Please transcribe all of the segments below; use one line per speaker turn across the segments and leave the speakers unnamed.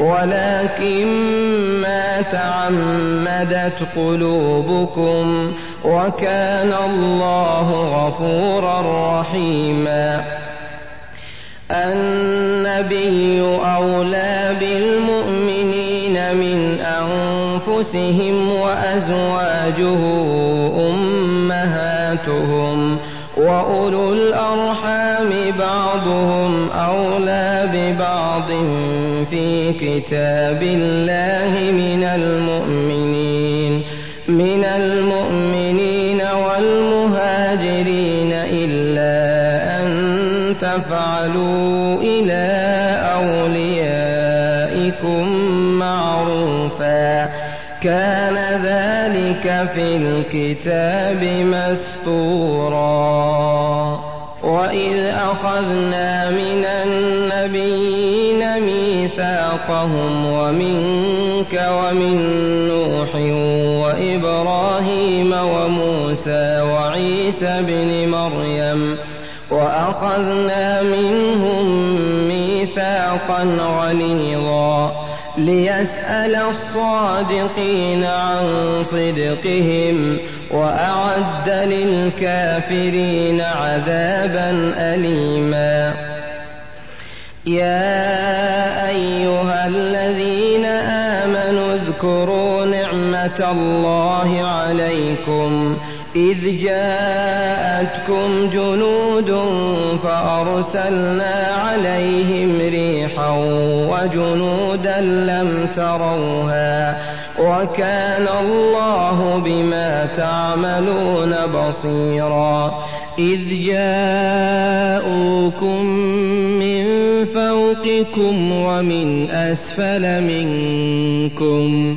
ولكن ما تعمدت قلوبكم وكان الله غفورا رحيما. النبي أولى بالمؤمنين من أنفسهم وأزواجه أمهاتهم وأولو الأرحام بعضهم أولى ببعض في كتاب الله من المؤمنين من المؤمنين والمهاجرين إلا أن تفعلوا إلى أوليائكم معروفا. كان ذلك في الكتاب مسطورا وإذ أخذنا من النبيين ميثاقهم ومنك ومن نوح وإبراهيم وموسى وعيسى بن مريم وأخذنا منهم ميثاقا غليظا ليسأل الصادقين عن صدقهم وأعد للكافرين عذابا أليما. يا أيها الذين آمنوا اذكروا نعمة الله عليكم إذ جاءتكم جنود فأرسلنا عليهم ريحا وجنودا لم تروها وكان الله بما تعملون بصيرا إذ جاءوكم من فوقكم ومن أسفل منكم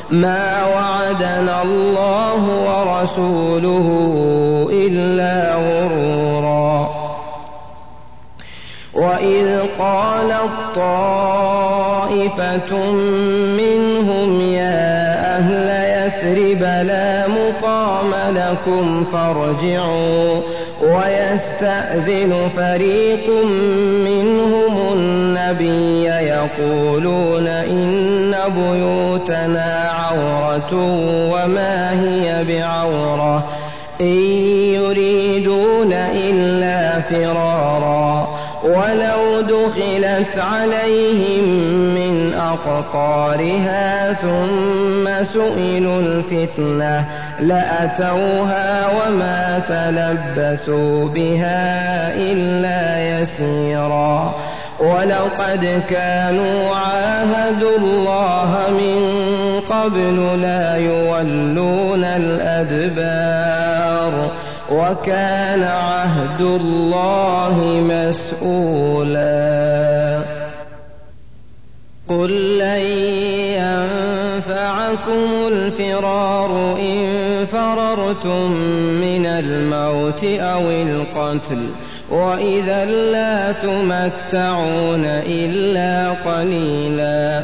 ما وعدنا الله ورسوله إلا غرورا. وإذ قالت طائفة منهم يا أهل يثرب لا مقام لكم فارجعوا ويستأذن فريق منهم النبي يقولون إن بيوتنا عورة وما هي بعورة إن يريدون إلا فرارا ولو دخلت عليهم من أقطارها ثم سئلوا الفتنة لأتوها وما تلبثوا بها إلا يسيرا. ولقد كانوا عاهدوا الله من قبل لا يولون الأدبار. وكان عهد الله مسؤولا. قل لن ينفعكم الفرار إن فررتم من الموت أو القتل وإذا لا تمتعون إلا قليلا.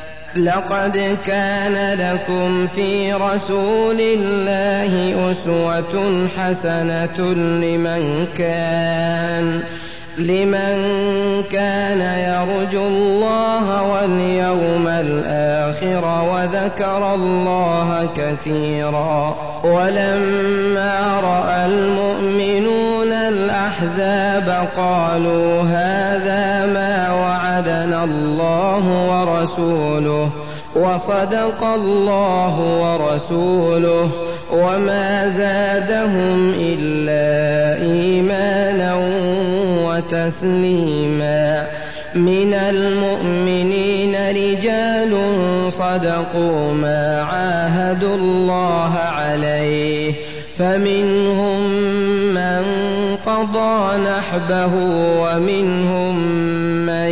لقد كان لكم في رسول الله أسوة حسنة لمن كان لمن كان يرجو الله واليوم الآخر وذكر الله كثيرا. ولما رأى المؤمنون الأحزاب قالوا هذا ما وعدنا الله ورسوله وصدق الله ورسوله. وما زادهم إلا إيمانا وتسليما من المؤمنين رجال صدقوا ما عاهدوا الله عليه فمنهم من قضى نحبه ومنهم من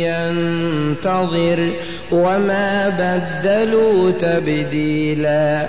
ينتظر وما بدلوا تبديلا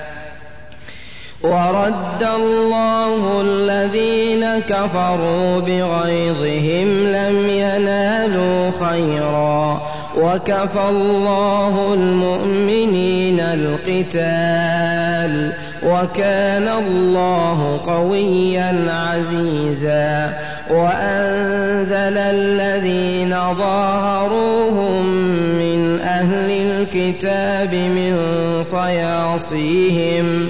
ورد الله الذين كفروا بغيظهم لم ينالوا خيرا. وكفى الله المؤمنين القتال. وكان الله قويا عزيزا. وأنزل الذين ظاهروهم من أهل الكتاب من صياصيهم.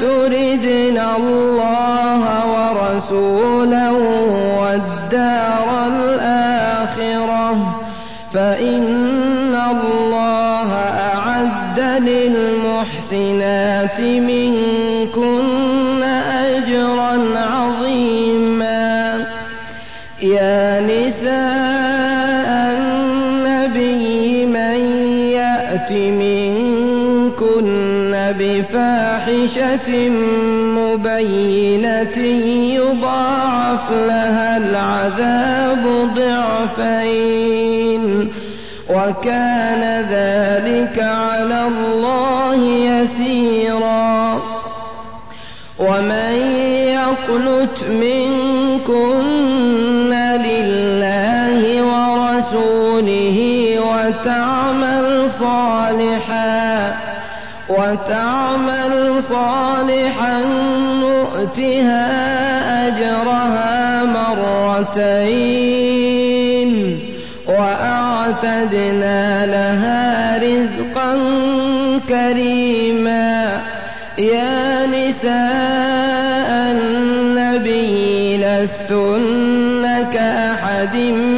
تردن الله ورسوله والدار الآخرة فإن الله أعد للمحسنات منكن بفاحشة مبينة يضاعف لها العذاب ضعفين وكان ذلك على الله يسيرا. ومن يقنت منكن لله ورسوله وتعمل صالحا وتعمل صالحا نؤتها أجرها مرتين وأعتدنا لها رزقا كريما. يا نساء النبي لستن كأحد من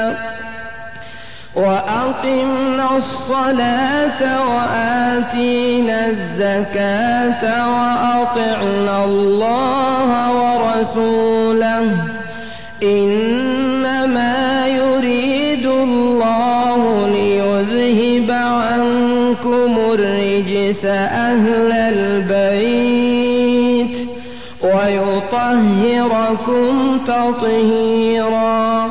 وأقمنا الصلاة وآتينا الزكاة وأطعنا الله ورسوله. إنما يريد الله ليذهب عنكم الرجس أهل البيت ويطهركم تطهيرا.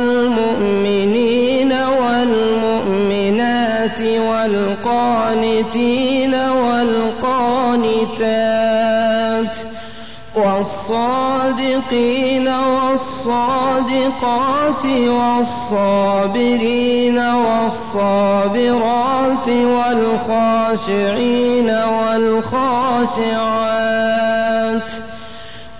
والقانتين والقانتات والصادقين والصادقات والصابرين والصابرات والخاشعين والخاشعات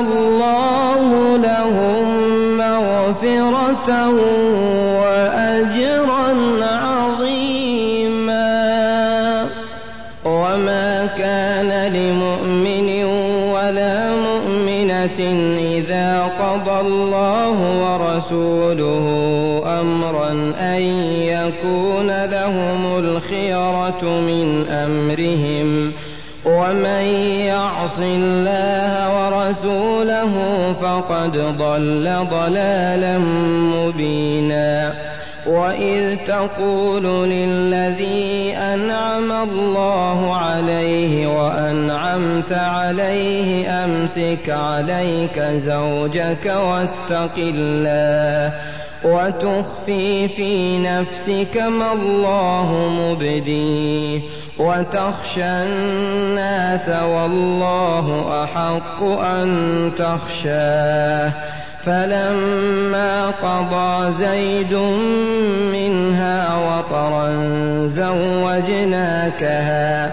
الله لهم مغفرة وأجرا عظيما. وما كان لمؤمن ولا مؤمنة إذا قضى الله ورسوله أمرا أن يكون لهم الخيرة من أمرهم. ومن يعص الله ورسوله فقد ضل ضلالا مبينا. وإذ تقول للذي أنعم الله عليه وأنعمت عليه أمسك عليك زوجك واتق الله. وتخفي في نفسك ما الله مبديه وتخشى الناس والله أحق أن تخشاه فلما قضى زيد منها وطرا زوجناكها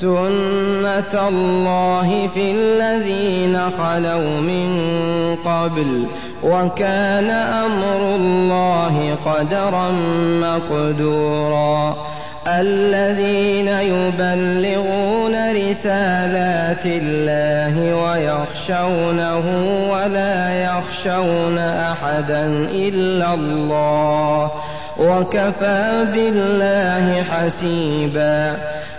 سنه الله في الذين خلوا من قبل وكان أمر الله قدرا مقدورا الذين يبلغون رسالات الله ويخشونه ولا يخشون احدا الا الله وكفى بالله حسيبا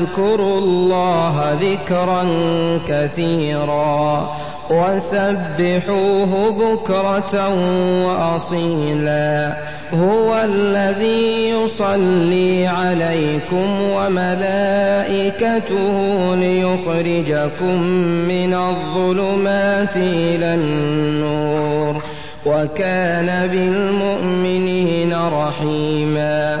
امنوا اذكروا الله ذكرا كثيرا وسبحوه بكرة وأصيلا هو الذي يصلي عليكم وملائكته ليخرجكم من الظلمات إلى النور وكان بالمؤمنين رحيما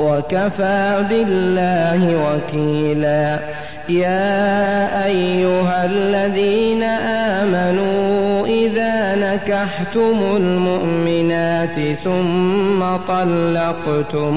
وكفى بالله وكيلا. يا أيها الذين آمنوا إذا نكحتم المؤمنات ثم طلقتموهن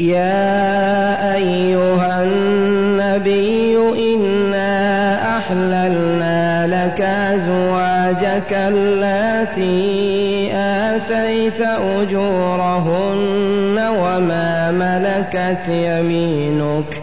يا أيها النبي إنا أحللنا لك أزواجك اللاتي آتيت أجورهن وما ملكت يمينك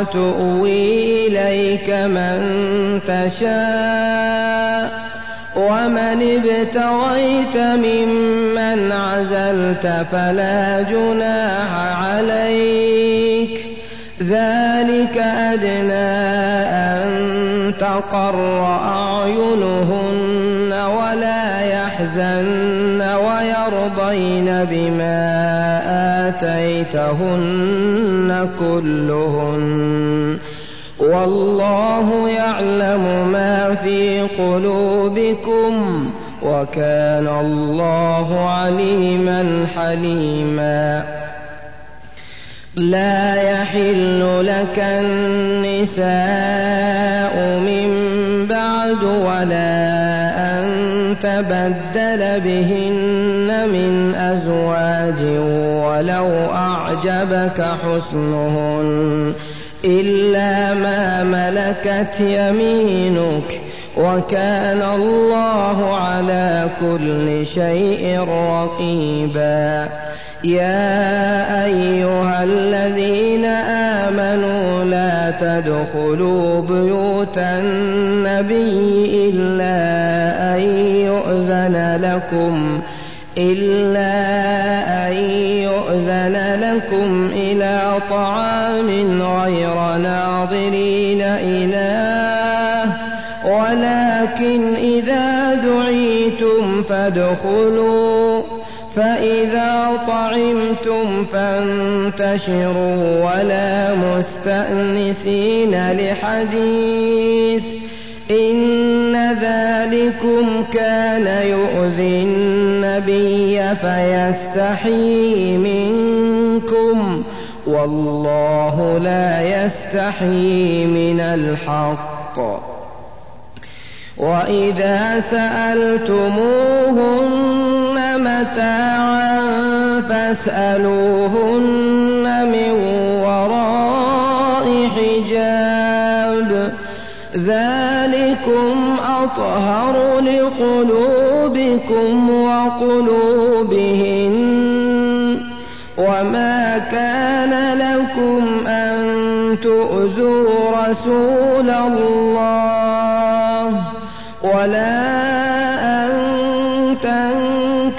وتؤوي إليك من تشاء ومن ابتغيت ممن عزلت فلا جناح عليك. ذلك أدنى أن تقر أعينهن ولا يحزن ويرضين بما آتيتهن كلهن. والله يعلم ما في قلوبكم وكان الله عليما حليما. لا يحل لك النساء من بعد ولا تبدل بهن من أزواج ولو أعجبك حسنهن إلا ما ملكت يمينك وكان الله على كل شيء رقيبا يا أيها الذين آمنوا لا تدخلوا بيوت النبي إلا أن يؤذن لكم إلا أن يؤذن لكم إلى طعام غير ناظرين إله ولكن إذا دعيتم فادخلوا فإذا طعمتم فانتشروا ولا مستأنسين لحديث إن ذلكم كان يؤذي النبي فيستحيي منكم والله لا يستحيي من الحق وإذا سألتموهن متاعا فاسألوهن من وراء حجاب. ذلكم أطهر لقلوبكم وقلوبهن. وما كان لكم أن تؤذوا رسول الله. ولا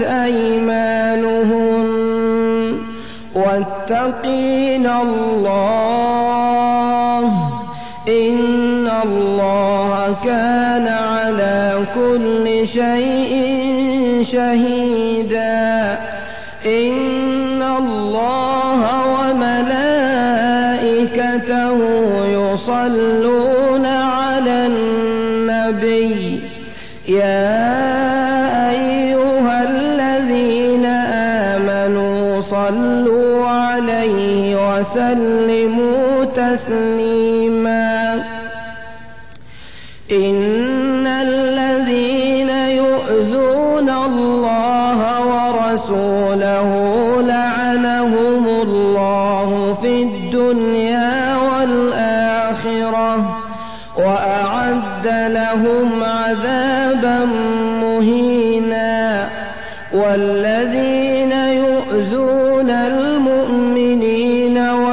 ملكت أيمانهن واتقين الله إن الله كان على كل شيء شهيدا إن الله وملائكته يصلون على النبي يا وسلموا تسليما.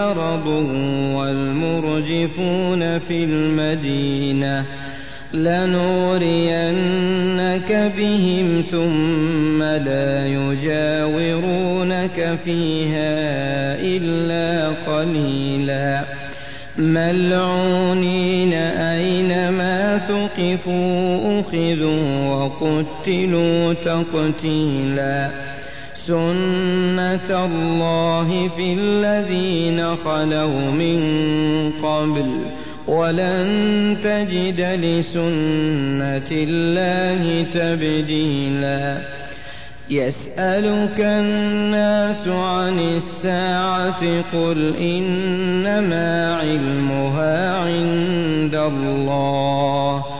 مرض والمرجفون في المدينة لنورينك بهم ثم لا يجاورونك فيها إلا قليلا ملعونين أينما ثقفوا أخذوا وقتلوا تقتيلا سنة الله في الذين خلوا من قبل ولن تجد لسنة الله تبديلا يسألك الناس عن الساعة قل إنما علمها عند الله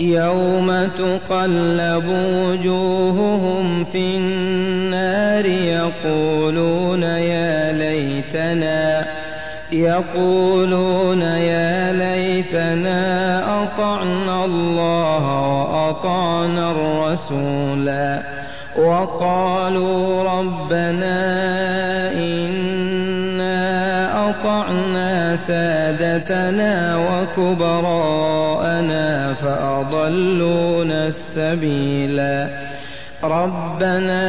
يوم تقلب وجوههم في النار يقولون يا ليتنا يقولون يا ليتنا أطعنا الله وأطعنا الرسولا وقالوا ربنا إنا أطعنا سادتنا وكبراءنا فأضلونا السبيلا. ربنا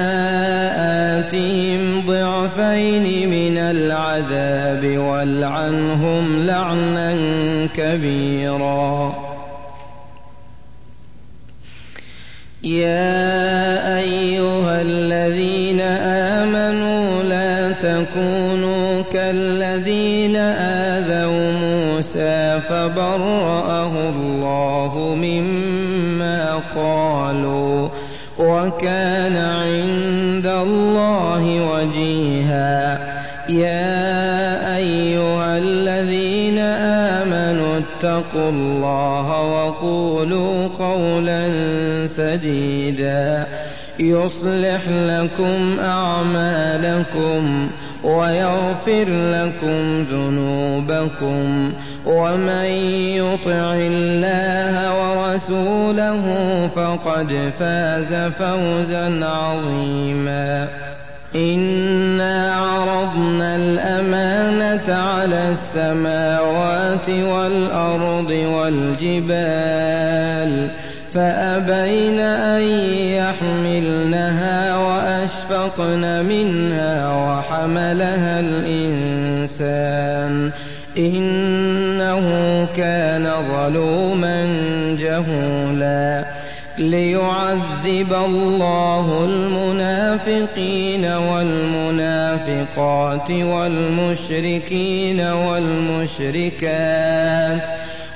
آتهم ضعفين من العذاب والعنهم لعنا كبيرا. يا أيها الذين آمنوا لا تكونوا كالذين آذوا موسى فبرأه الله مما قالوا وكان عند الله وجيها. يا أيها الذين آمنوا اتقوا الله وقولوا قولا سديدا. يصلح لكم أعمالكم ويغفر لكم ذنوبكم ومن يطع الله ورسوله فقد فاز فوزا عظيما. إنا عرضنا الأمانة على السماوات والأرض والجبال فأبين أن يحملنها وأشفقن منها وحملها الإنسان إنه كان ظلوما جهولا ليعذب الله المنافقين والمنافقات والمشركين والمشركات